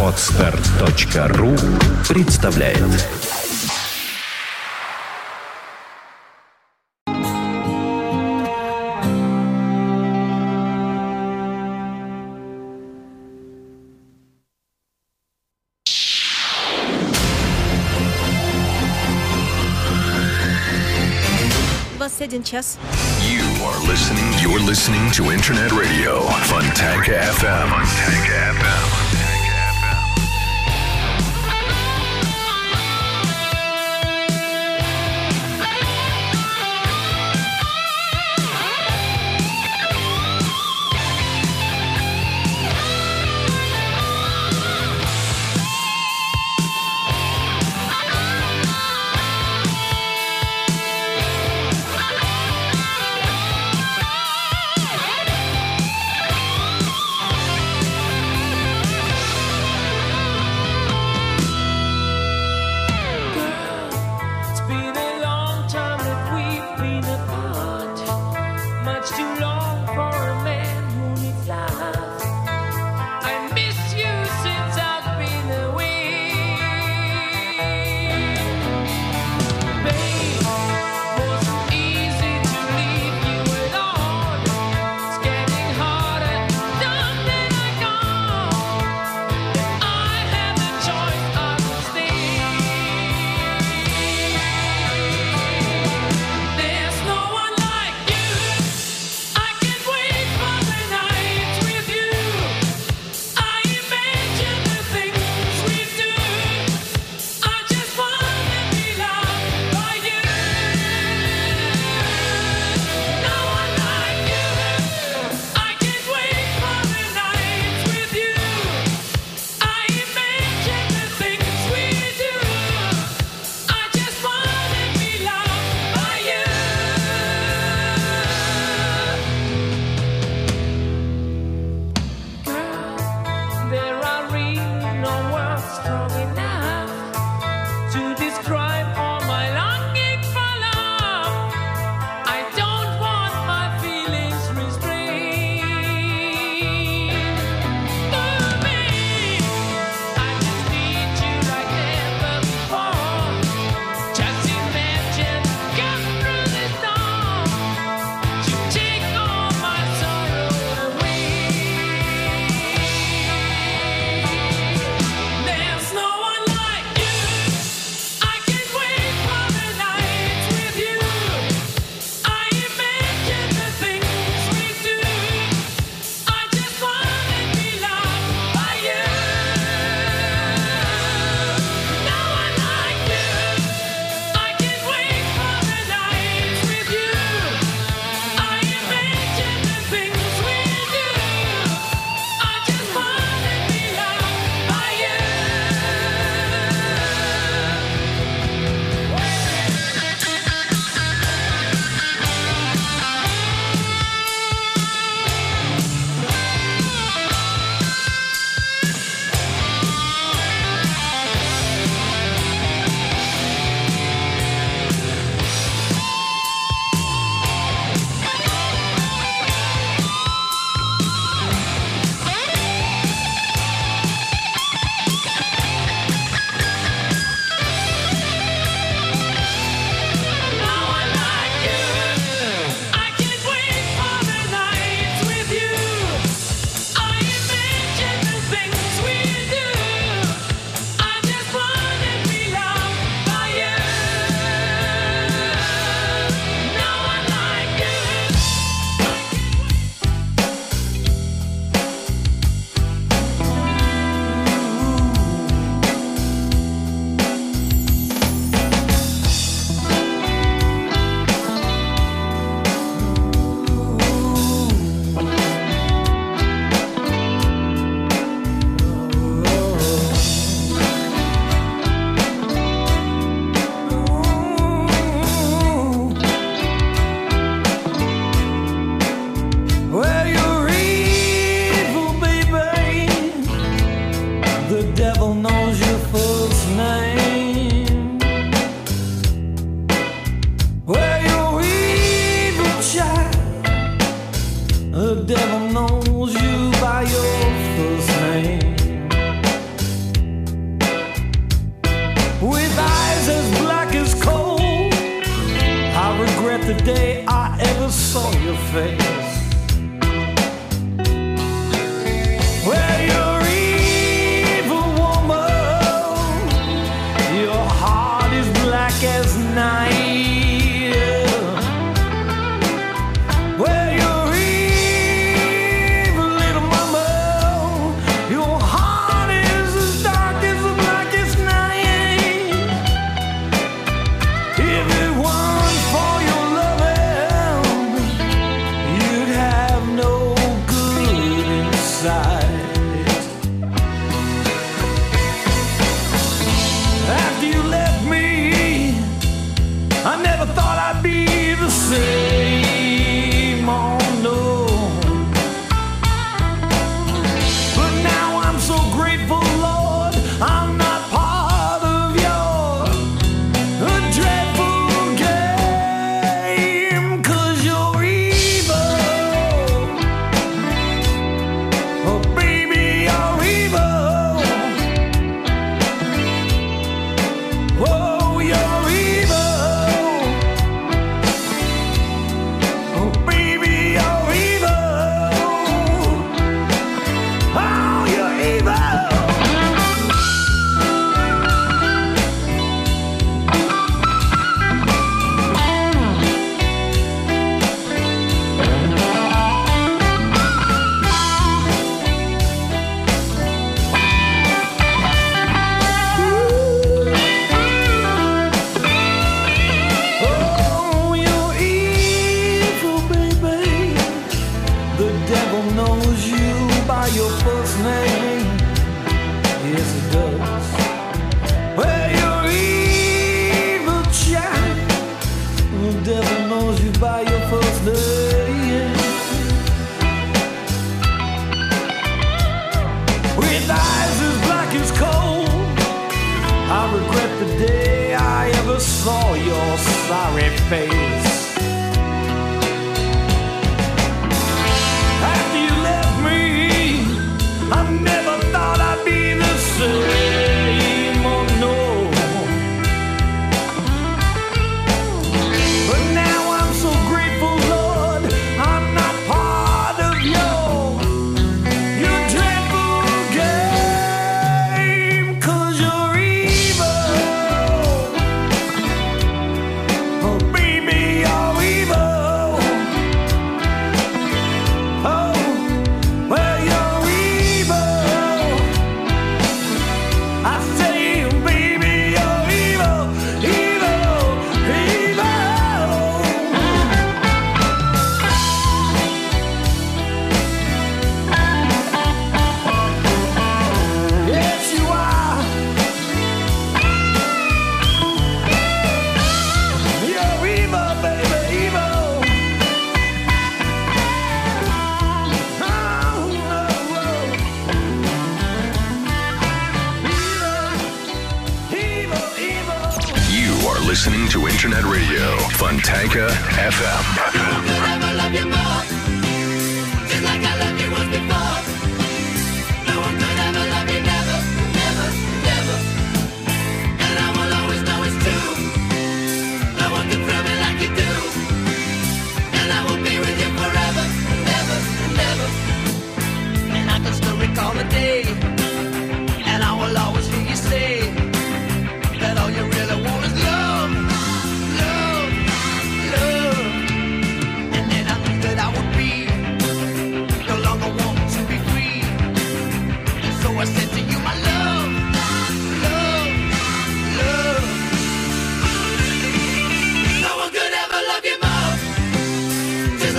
Отстар.ру представляет один час. Listening to Internet Radio Fontanka FM. Fontanka FM.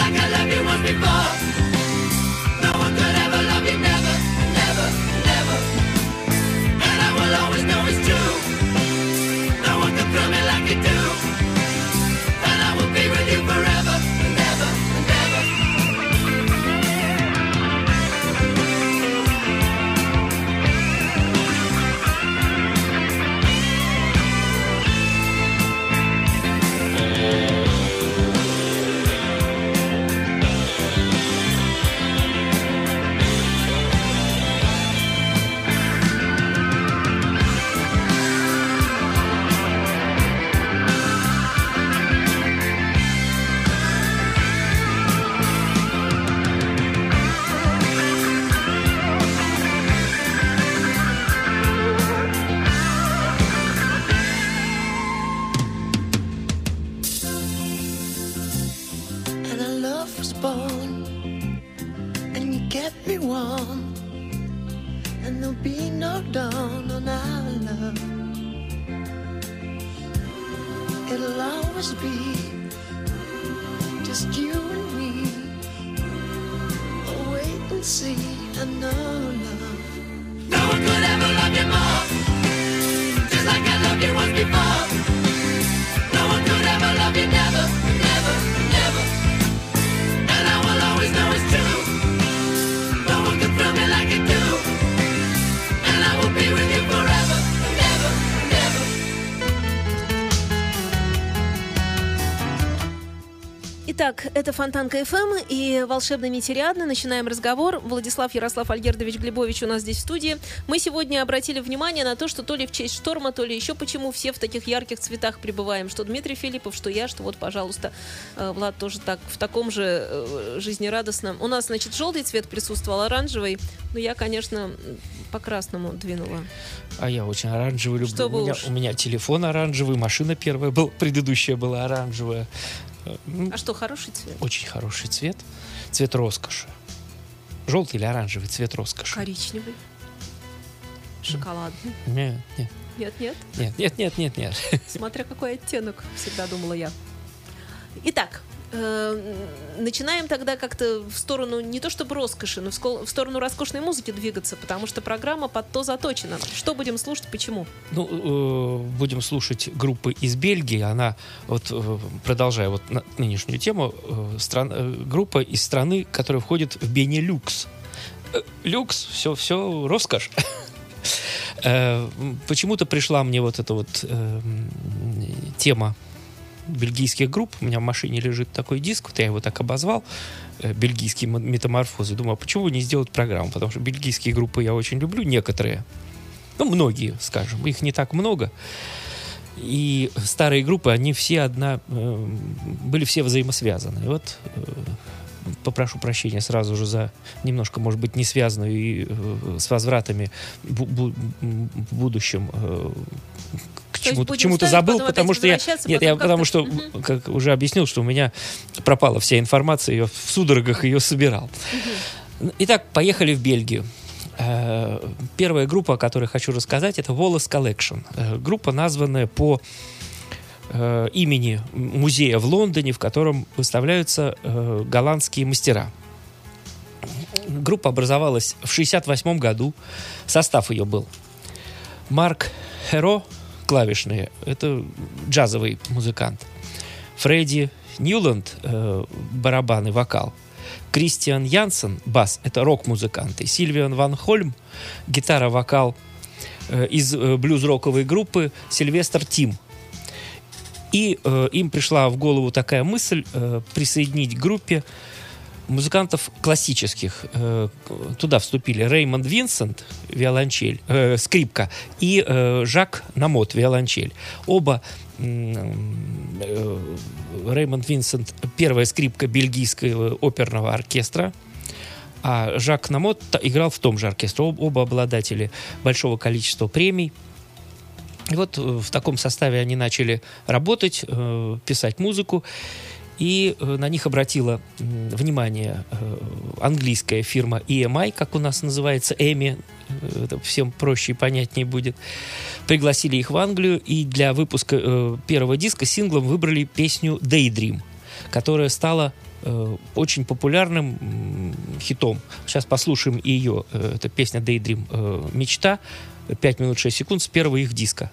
like I loved you once before. Фонтанка FM эм и волшебными Тириадны. Начинаем разговор. Владислав Ярослав Альгердович Глебович у нас здесь в студии. Мы сегодня обратили внимание на то, что то ли в честь шторма, то ли еще почему все в таких ярких цветах пребываем. Что Дмитрий Филиппов, что я, что вот, пожалуйста, э, Влад тоже так, в таком же э, жизнерадостном. У нас, значит, желтый цвет присутствовал, оранжевый. Но я, конечно, по красному двинула. А я очень оранжевый люблю. Чтобы у, меня, уж. у меня телефон оранжевый, машина первая была, предыдущая была оранжевая. А что, хороший цвет? Очень хороший цвет. Цвет роскоши. Желтый или оранжевый цвет роскоши. Коричневый. Шоколадный. Нет, нет. Нет, нет? Нет, нет, нет, нет. Смотря какой оттенок, всегда думала я. Итак, Э, начинаем тогда как-то в сторону не то чтобы роскоши, но в сторону роскошной музыки двигаться, потому что программа под то заточена. Что будем слушать, почему? Ну, э, будем слушать группы из Бельгии. Она, вот, э, продолжая вот на- нынешнюю тему, э, стран- э, группа из страны, которая входит в Бенелюкс. Э, Люкс, все, все, роскошь. Э, Почему-то пришла мне вот эта вот э, тема бельгийских групп. У меня в машине лежит такой диск, вот я его так обозвал, э, бельгийские метаморфозы. Думаю, а почему не сделать программу? Потому что бельгийские группы я очень люблю, некоторые. Ну, многие, скажем, их не так много. И старые группы, они все одна, э, были все взаимосвязаны. И вот э, попрошу прощения сразу же за немножко, может быть, не связанную и э, с возвратами в будущем э, к чему-то, ставить, забыл, потом потому что я... Нет, я потому что, Мгм. как уже объяснил, что у меня пропала вся информация, я в судорогах ее собирал. Итак, поехали в Бельгию. Э, Первая группа, о которой хочу рассказать, это Wallace Collection. Э, Группа, названная по э, имени музея в Лондоне, в котором выставляются голландские мастера. Группа образовалась в 1968 году. Состав ее был Марк Херо, клавишные, это джазовый музыкант. Фредди Ньюланд, э, барабан и вокал. Кристиан Янсен, бас, это рок-музыканты. Сильвиан Ван Хольм, гитара, вокал э, из э, блюз-роковой группы Сильвестр Тим. И э, им пришла в голову такая мысль э, присоединить к группе музыкантов классических. Э, туда вступили Реймонд Винсент, виолончель, э, скрипка, и э, Жак Намот, виолончель. Оба э, Реймонд Винсент первая скрипка бельгийского оперного оркестра, а Жак Намот играл в том же оркестре. Об- Оба обладатели большого количества премий. И вот э, в таком составе они начали работать, э, писать музыку. И э, на них обратила внимание э, английская фирма EMI, как у нас называется, EMI, э, это всем проще и понятнее будет. Пригласили их в Англию, и для выпуска первого диска синглом выбрали песню Daydream, которая стала очень популярным хитом. Сейчас послушаем ее. Это песня Daydream «Мечта». 5 минут 6 секунд с первого их диска.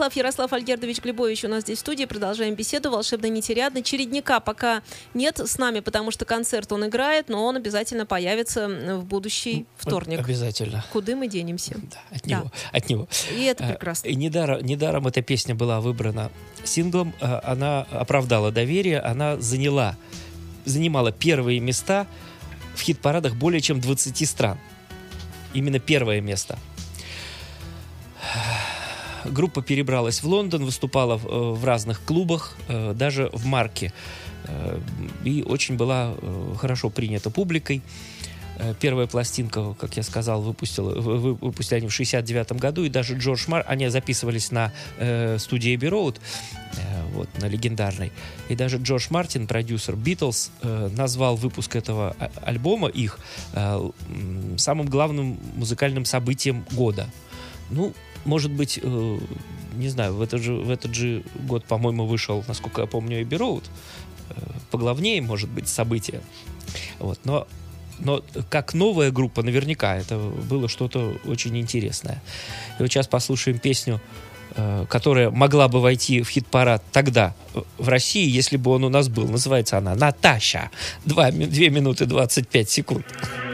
Владислав Ярослав Альгердович Глебович у нас здесь в студии. Продолжаем беседу. Волшебная нетериадна. Чередника пока нет с нами, потому что концерт он играет, но он обязательно появится в будущий вторник. Обязательно. Куда мы денемся? Да, от Да. него. От него. И это Э, прекрасно. И недаром, недаром эта песня была выбрана синглом. Э, Она оправдала доверие, она заняла, занимала первые места в хит-парадах более чем 20 стран. Именно первое место. Группа перебралась в Лондон, выступала в, э, в разных клубах, э, даже в Марке. Э, И очень была хорошо принята публикой. Первая пластинка, как я сказал, выпустила, вы- вы- выпустили они в 69 году, и даже Джордж Мар, они записывались на э, студии Эбби э, вот, на легендарной. И даже Джордж Мартин, продюсер Битлз, э, назвал выпуск этого а- альбома их э, самым главным музыкальным событием года. Ну, может быть, э, не знаю, в этот же, в этот же год, по-моему, вышел, насколько я помню, Эбби Роуд. Э, Поглавнее, может быть, событие. Вот, но но как новая группа, наверняка, это было что-то очень интересное. И вот сейчас послушаем песню, э, которая могла бы войти в хит-парад тогда в России, если бы он у нас был. Называется она «Наташа». Два, ми- две минуты 25 секунд. Standing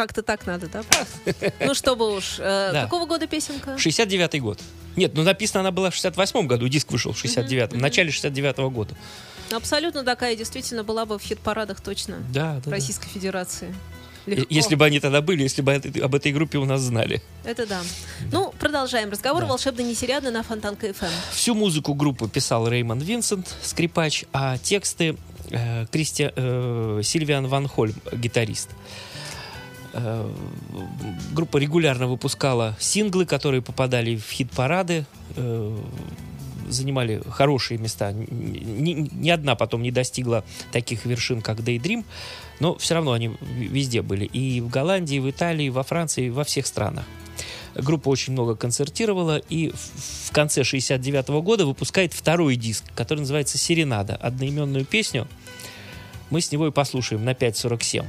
как-то так надо, да? Ну, чтобы уж. э, Да. Какого года песенка? 69 год. Нет, ну написано она была в 68 году, диск вышел в 69-м, в начале 69 года. Абсолютно такая, действительно, была бы в хит-парадах точно Да, да, да. Российской Федерации. Э, Легко. Если бы они тогда были, если бы об этой группе у нас знали. Это да. Ну, продолжаем разговор. Волшебно нетериадно на Фонтанка ФМ. Всю музыку группы писал Реймонд Винсент, скрипач, а тексты э, Кристи, э, Сильвиан Ван Хольм, гитарист. Э, группа регулярно выпускала синглы, которые попадали в хит-парады, э, занимали хорошие места. Ни, ни одна потом не достигла таких вершин, как Daydream, но все равно они везде были. И в Голландии, и в Италии, и во Франции, и во всех странах. Группа очень много концертировала и в- конце 69 года выпускает второй диск, который называется «Серенада», одноименную песню. Мы с него и послушаем на 5.47.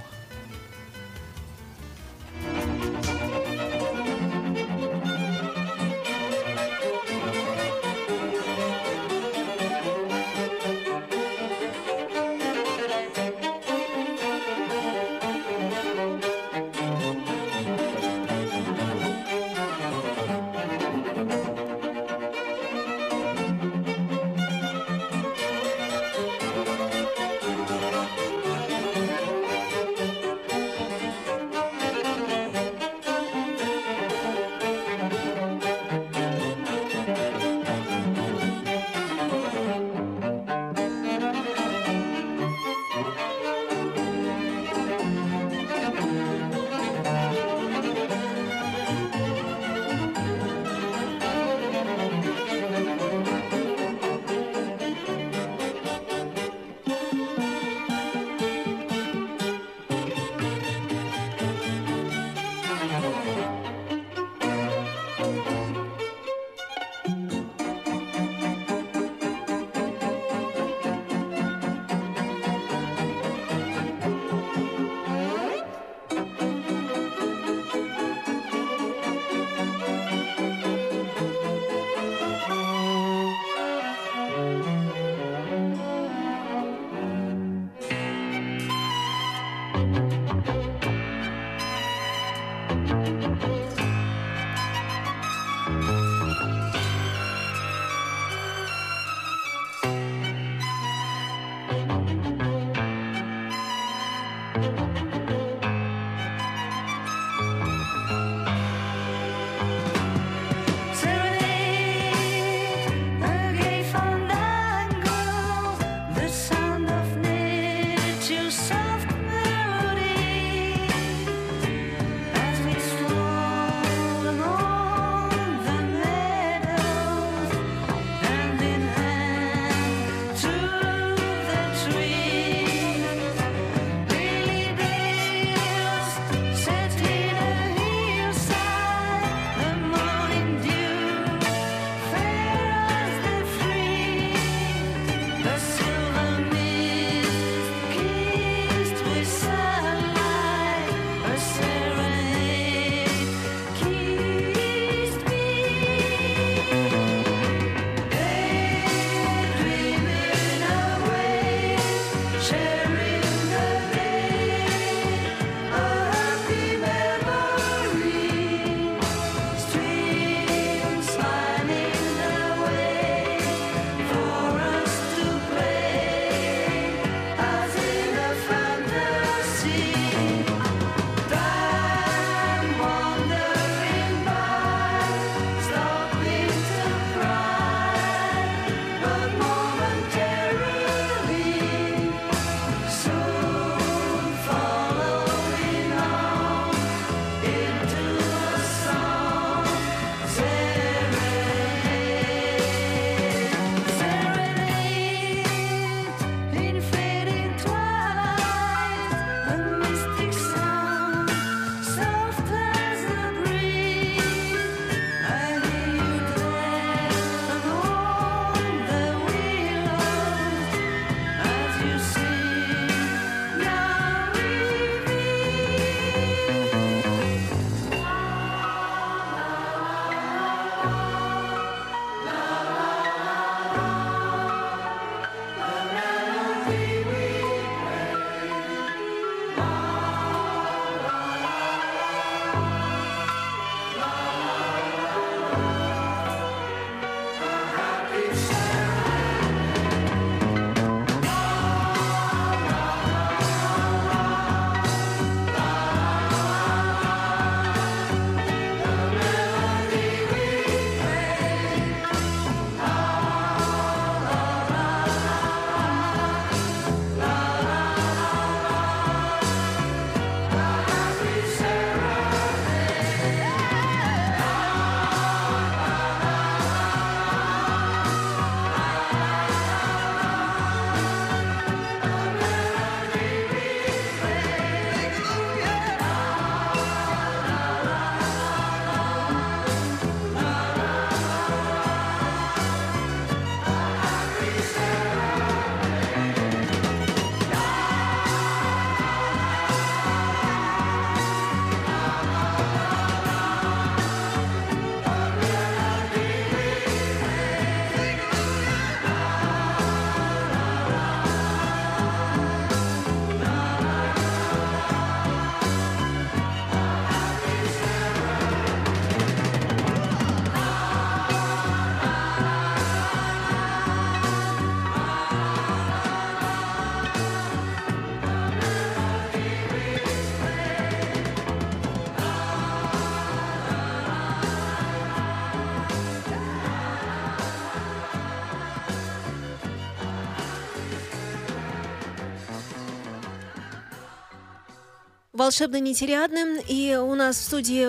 волшебно нетериадным. И у нас в студии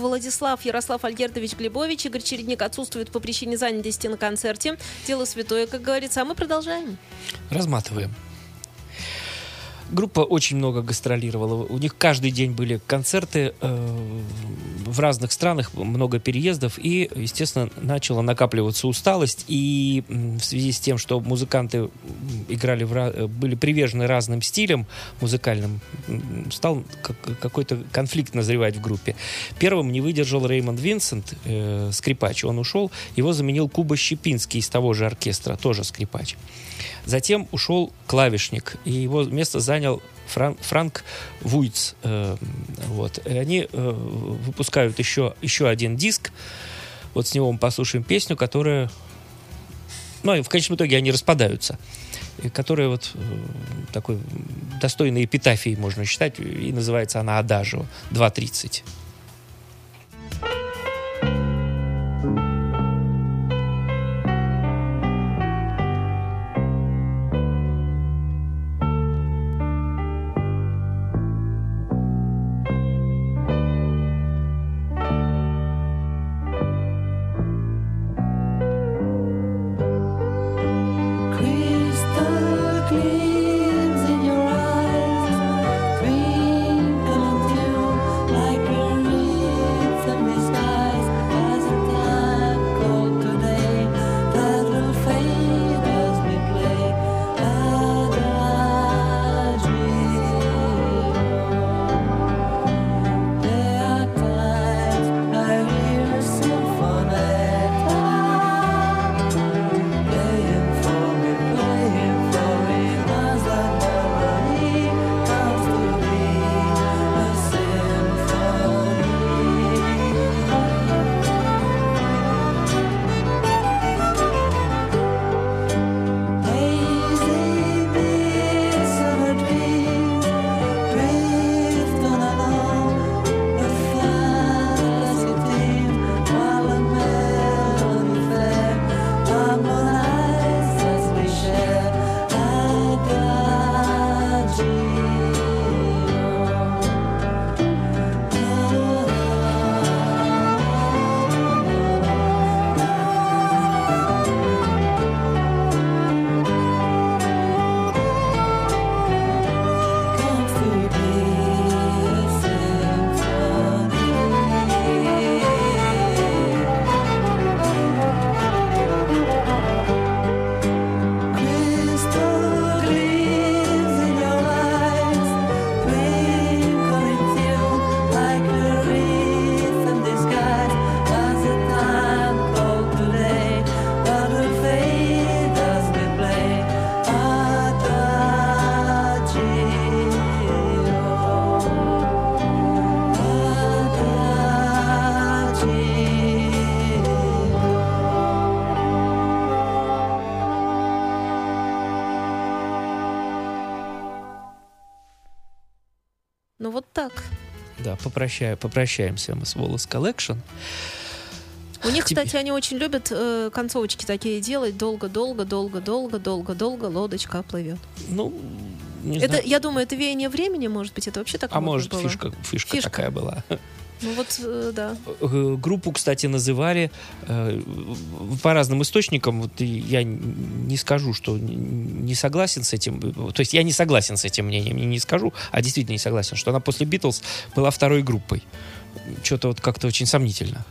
Владислав Ярослав Альгердович Глебович. Игорь Чередник отсутствует по причине занятости на концерте. Дело святое, как говорится. А мы продолжаем. Разматываем. Группа очень много гастролировала. У них каждый день были концерты э, в разных странах, много переездов, и, естественно, начала накапливаться усталость. И в связи с тем, что музыканты играли в, э, были привержены разным стилям музыкальным, стал как- какой-то конфликт назревать в группе. Первым не выдержал Реймонд Винсент, э, скрипач. Он ушел, его заменил Куба Щепинский из того же оркестра, тоже скрипач. Затем ушел клавишник, и его место занял Фран- Франк Вуйц. э, вот. И они э, выпускают еще, еще один диск. Вот с него мы послушаем песню, которая... Ну, и в конечном итоге они распадаются. И которая вот э, такой достойной эпитафией можно считать. И называется она «Адажио» 2.30. попрощаю, попрощаемся мы с Волос Collection. У них, Тебе- кстати, они очень любят э, концовочки такие делать. Долго, долго, долго, долго, долго, долго лодочка плывет. Ну, не Это, знаю. я думаю, это веяние времени, может быть, это вообще так А может, было. фишка, фишка, Фишка. такая была. Ну вот, э, да. Э, Группу, кстати, называли э, по разным источникам. Вот я не скажу, что не согласен с этим. То есть я не согласен с этим мнением, не, не скажу, а действительно не согласен, что она после Битлз была второй группой. Что-то вот как-то очень сомнительно.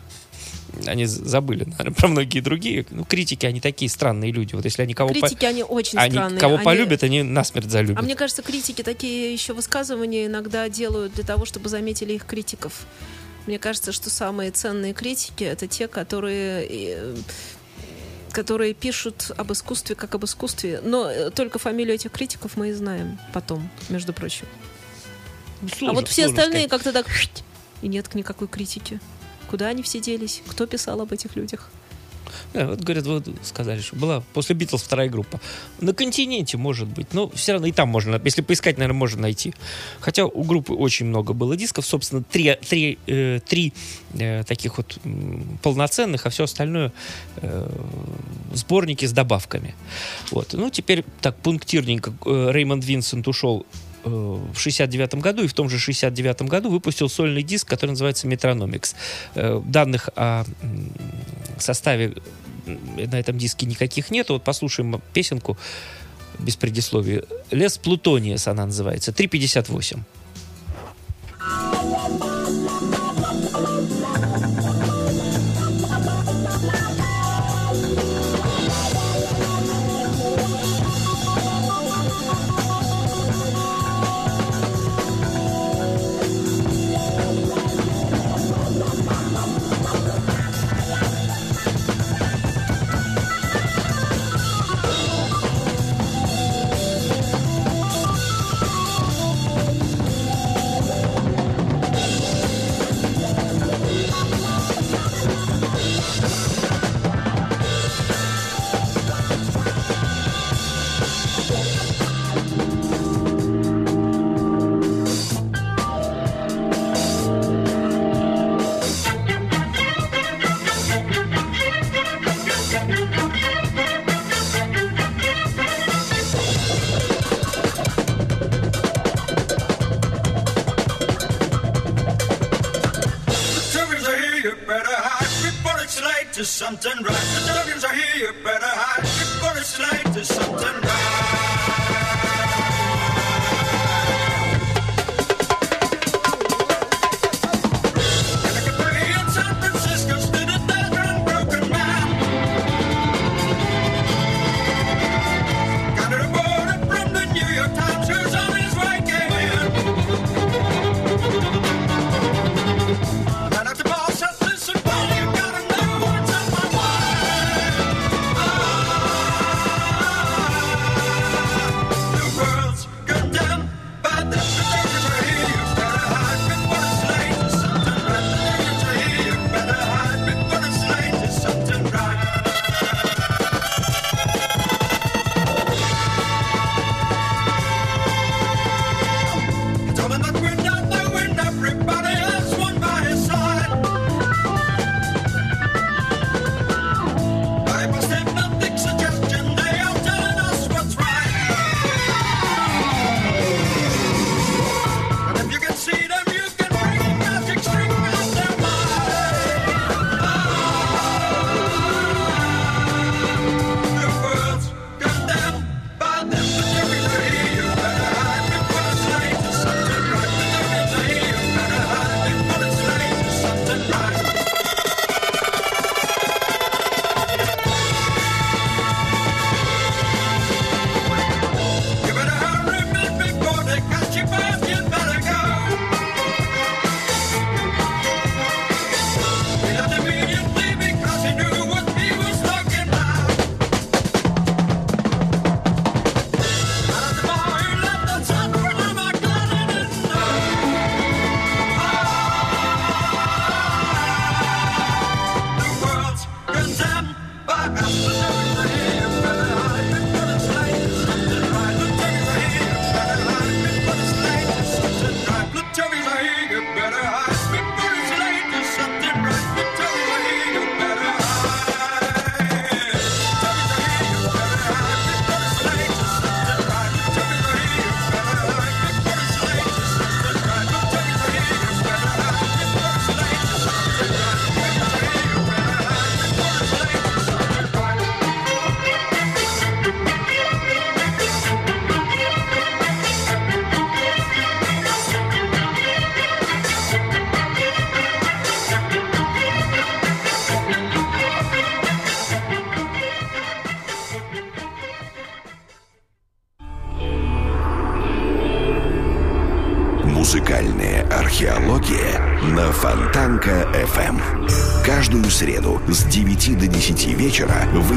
Они забыли, наверное, про многие другие. Ну, критики, они такие странные люди. Вот если они кого, по- Критики, они очень они странные. кого Они- полюбят, они насмерть залюбят. А мне кажется, критики такие еще высказывания иногда делают для того, чтобы заметили их критиков. Мне кажется, что самые ценные критики это те, которые э, которые пишут об искусстве как об искусстве. Но э, только фамилию этих критиков мы и знаем потом, между прочим. а Сложно- вот все остальные как-то так и нет никакой критики. Куда они все делись? Кто писал об этих людях? Да, вот говорят, вот сказали, что была после Битлз вторая группа. На континенте, может быть, но все равно и там можно, если поискать, наверное, можно найти. Хотя у группы очень много было дисков, собственно, три, три, э, три э, таких вот полноценных, а все остальное э, сборники с добавками. Вот. Ну, теперь так пунктирненько. Э, Реймонд Винсент ушел Э, в 69 году и в том же 69 году выпустил сольный диск, который называется «Метрономикс». Э, данных о составе на этом диске никаких нет. Вот послушаем песенку без предисловия. «Лес Плутония» она называется, 358.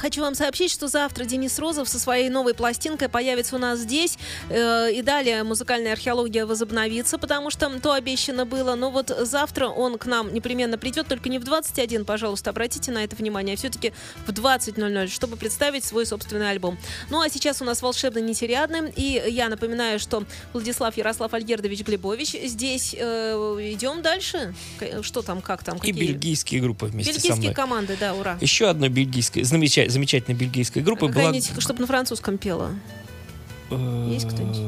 Хочу вам сообщить, что завтра Денис Розов со своей новой пластинкой появится у нас здесь. Э, и далее музыкальная археология возобновится, потому что то обещано было. Но вот завтра он к нам непременно придет, только не в 21, пожалуйста, обратите на это внимание, а все-таки в 20.00, чтобы представить свой собственный альбом. Ну а сейчас у нас волшебно нетериадный. И я напоминаю, что Владислав Ярослав Альгердович Глебович здесь. Э, идем дальше. Что там, как там? И какие? бельгийские группы вместе со Бельгийские мной. команды, да, ура. Еще одной бельгийской, замеча- замечательной бельгийской группы была... Чтобы на французском пела. Есть кто-нибудь?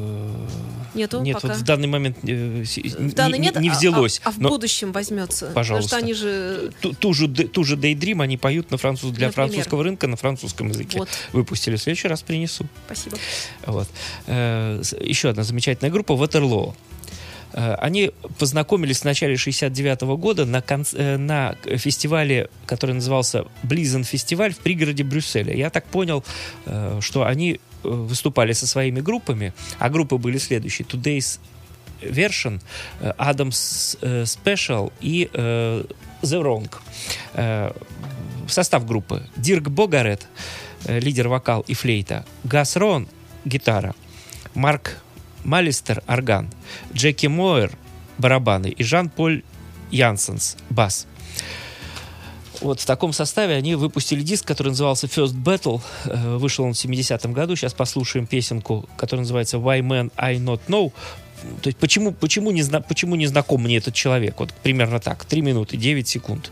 Нету Нет, пока? вот в данный момент э, В не, данный не- нет, не а- взялось. А, а в но будущем возьмется. Пожалуйста. Потому что они же... ту, ту же, ту же Daydream они поют на француз, для Например. французского рынка на французском языке. Вот. Выпустили. В следующий раз принесу. Спасибо. Вот. Э, Еще одна замечательная группа Ватерлоо. Э, Они познакомились в начале 69 года на, конц- э, на фестивале, который назывался Близен фестиваль в пригороде Брюсселя. Я так понял, э, что они выступали со своими группами, а группы были следующие. Today's Version, Adams Special и The Wrong. Состав группы. Дирк Богарет, лидер вокал и флейта. Гас Рон, гитара. Марк Малистер, орган. Джеки Моэр, барабаны. И Жан-Поль Янсенс, бас. Вот в таком составе они выпустили диск, который назывался First Battle. Э, Вышел он в 70-м году. Сейчас послушаем песенку, которая называется Why Man I Not Know. То есть почему, почему, не, почему не знаком мне этот человек? Вот примерно так. 3 минуты 9 секунд.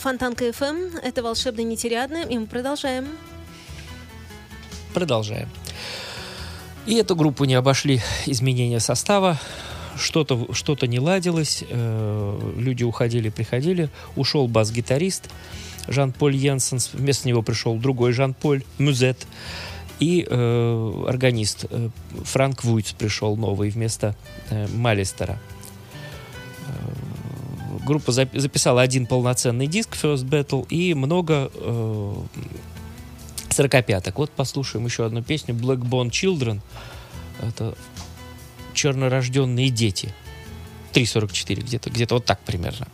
Это Фонтанка FM, это волшебный нетериадный, и мы продолжаем. Продолжаем. И эту группу не обошли изменения состава. Что-то что не ладилось, э, люди уходили, приходили. Ушел бас-гитарист Жан-Поль Йенсенс, вместо него пришел другой Жан-Поль Мюзет. И э, органист э, Франк Вуйц пришел новый вместо э, Малистера. Группа зап- записала один полноценный диск First Battle и много э, сорокопяток. Вот послушаем еще одну песню Blackbone Children. Это чернорожденные дети. 3.44, где-то где вот так примерно.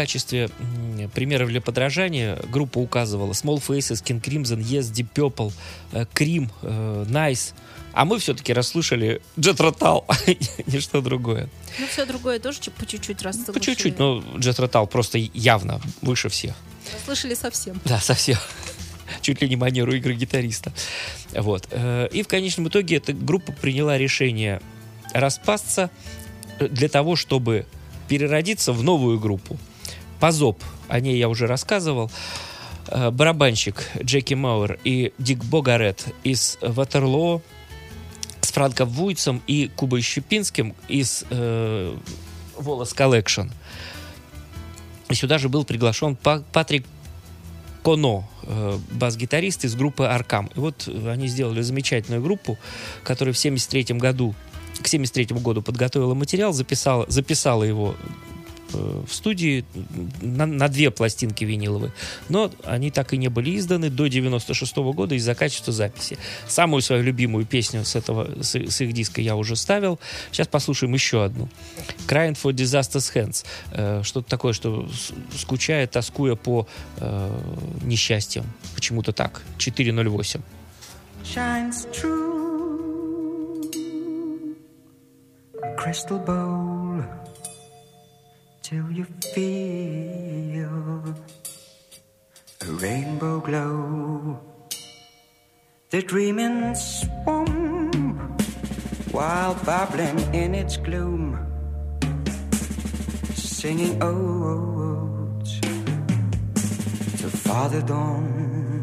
Качестве примеров для подражания группа указывала Small Faces, King Crimson, Yes, Deep Purple, э, Cream, э, Nice. А мы все-таки расслышали Jet Rotal, ничто другое. Ну, все другое тоже по чуть-чуть раз По чуть-чуть, но Jet Rotal просто явно выше всех. Слышали совсем. Да, совсем. Чуть ли не манеру игры гитариста. Вот. Э, И в конечном итоге эта группа приняла решение распасться для того, чтобы переродиться в новую группу. Pazop, о ней я уже рассказывал. э, барабанщик Джеки Мауэр и Дирк Богарет из Waterloo с Франком Вуйцем и Кубой Щепанским из э, Wallace Collection. И сюда же был приглашен Па- Патрик Коно, э, бас-гитарист из группы Arkham. И вот э, они сделали замечательную группу, которая в 73 году, к 73 году подготовила материал, записала, записала его в студии на, на две пластинки виниловые. Но они так и не были изданы до 96 года из-за качества записи. Самую свою любимую песню с, этого, с, с их диска я уже ставил. Сейчас послушаем еще одну. Crying for Disaster's Hands. Э, что-то такое, что скучая, тоскуя по э, несчастьям. Почему-то так. 408. shines true. Crystal bowl till you feel a rainbow glow. The dreaming swarm while babbling in its gloom, singing odes to Father Dawn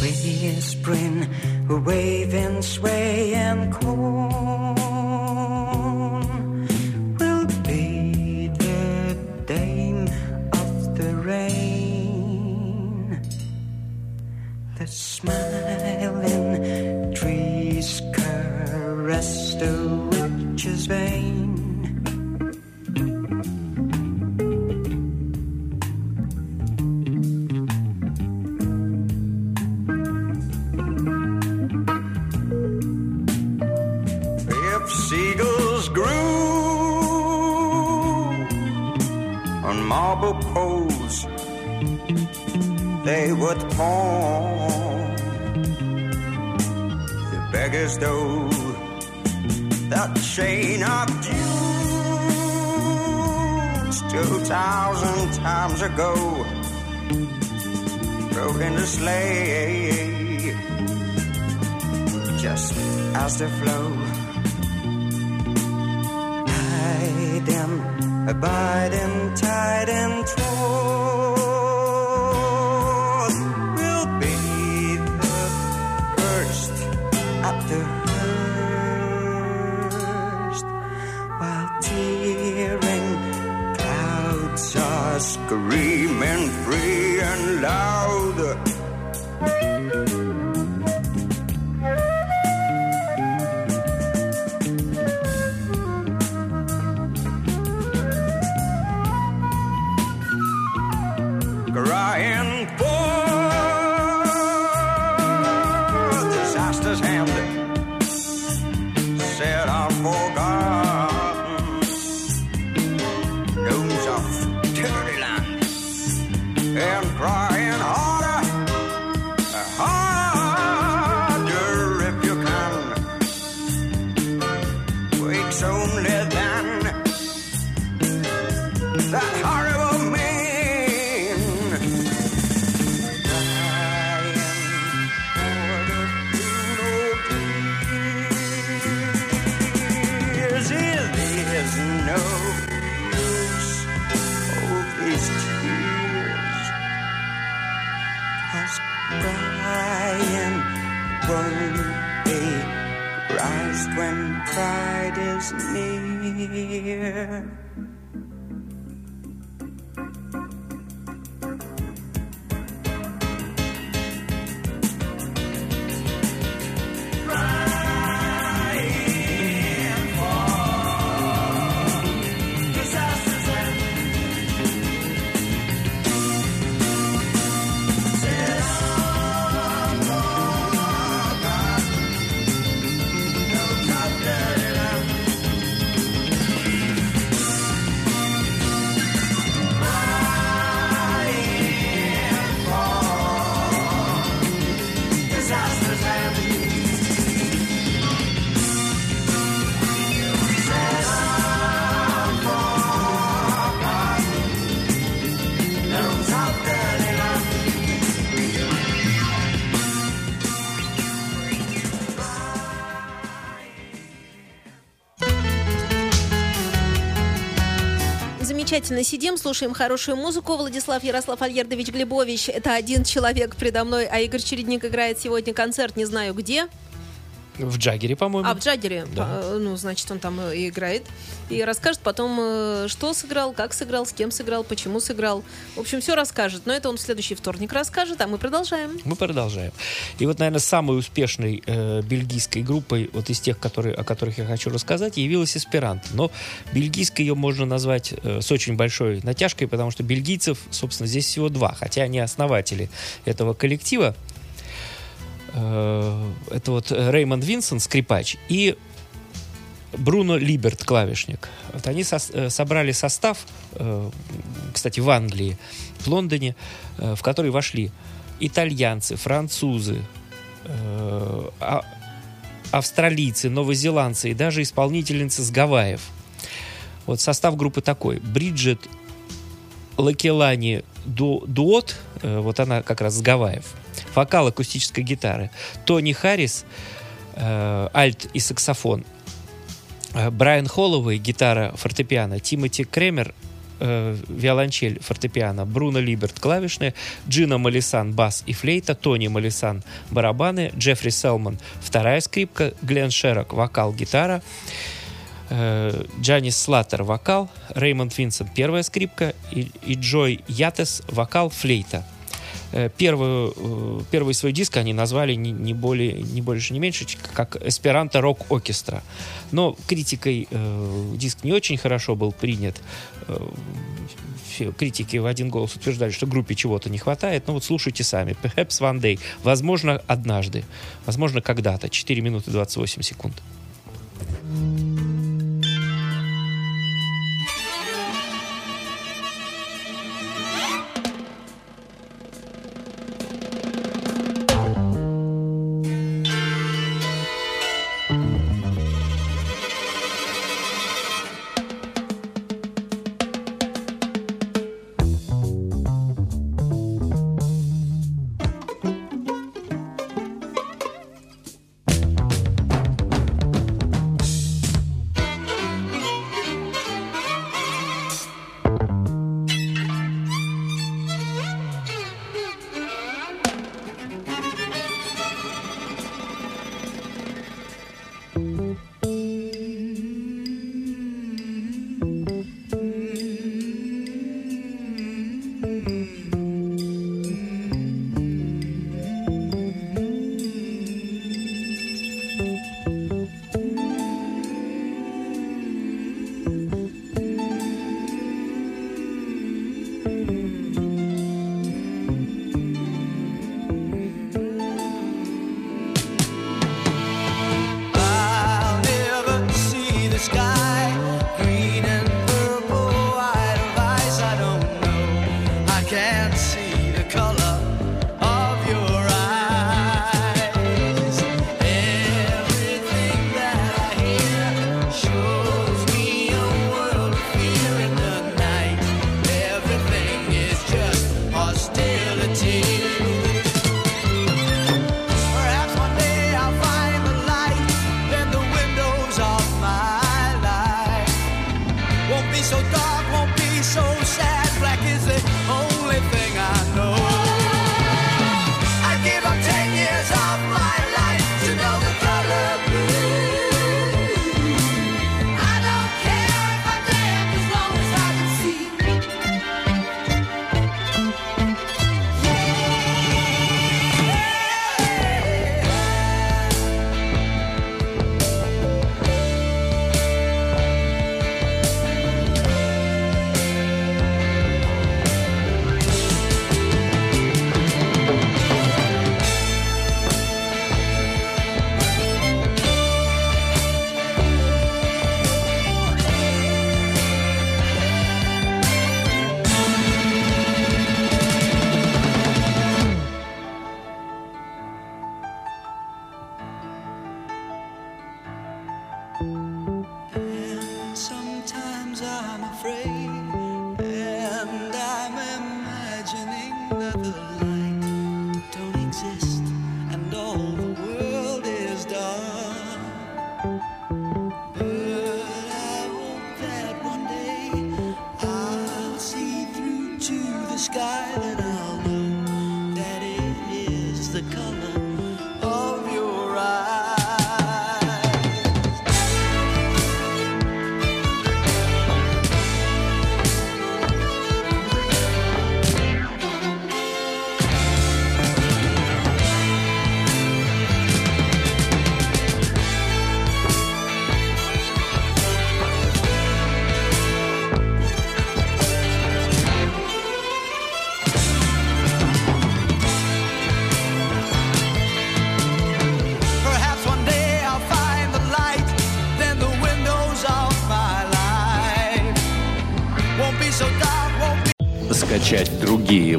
whispering, waving, swaying corn замечательно сидим, слушаем хорошую музыку. Владислав Ярослав Альердович Глебович – это один человек предо мной, а Игорь Чередник играет сегодня концерт не знаю где. В Джаггере, по-моему. А в Джаггере, Да. по- ну, значит, он там э, и играет. И расскажет потом, э, что сыграл, как сыграл, с кем сыграл, почему сыграл. В общем, все расскажет. Но это он в следующий вторник расскажет, а мы продолжаем. Мы продолжаем. И вот, наверное, самой успешной э, бельгийской группой, вот из тех, которые, о которых я хочу рассказать, явилась Эсперанто. Но бельгийской ее можно назвать э, с очень большой натяжкой, потому что бельгийцев, собственно, здесь всего два. Хотя они основатели этого коллектива. Э, это вот Реймонд Винсон, скрипач, и Бруно Либерт, клавишник. Вот они сос- э, собрали состав, э, кстати, в Англии, в Лондоне, э, в который вошли итальянцы, французы, э, а- австралийцы, новозеландцы и даже исполнительницы с Гавайев. Вот состав группы такой. Бриджит Лакелани Ду- Дуот, э, вот она как раз с Гавайев. Вокал акустической гитары. Тони Харрис, э, альт и саксофон. Э, Брайан Холлоуэй, гитара, фортепиано. Тимоти Кремер, виолончель, фортепиано. Бруно Либерт, клавишные. Джина Малисан, бас и флейта. Тони Малисан, барабаны. Джеффри Селман, вторая скрипка. Глен Шерок, вокал, гитара. Джанис Слаттер, вокал. Реймонд Винсент, первая скрипка. И, и Джой Ятес, вокал, флейта. Э, Первую, э, первый свой диск они назвали не, не, более, не больше, не меньше, как «Эсперанто Рок Оркестра». Но критикой э, диск не очень хорошо был принят. Э, критики в один голос утверждали, что группе чего-то не хватает. Но вот слушайте сами. Perhaps one day. Возможно, однажды. Возможно, когда-то. 4 минуты 28 секунд.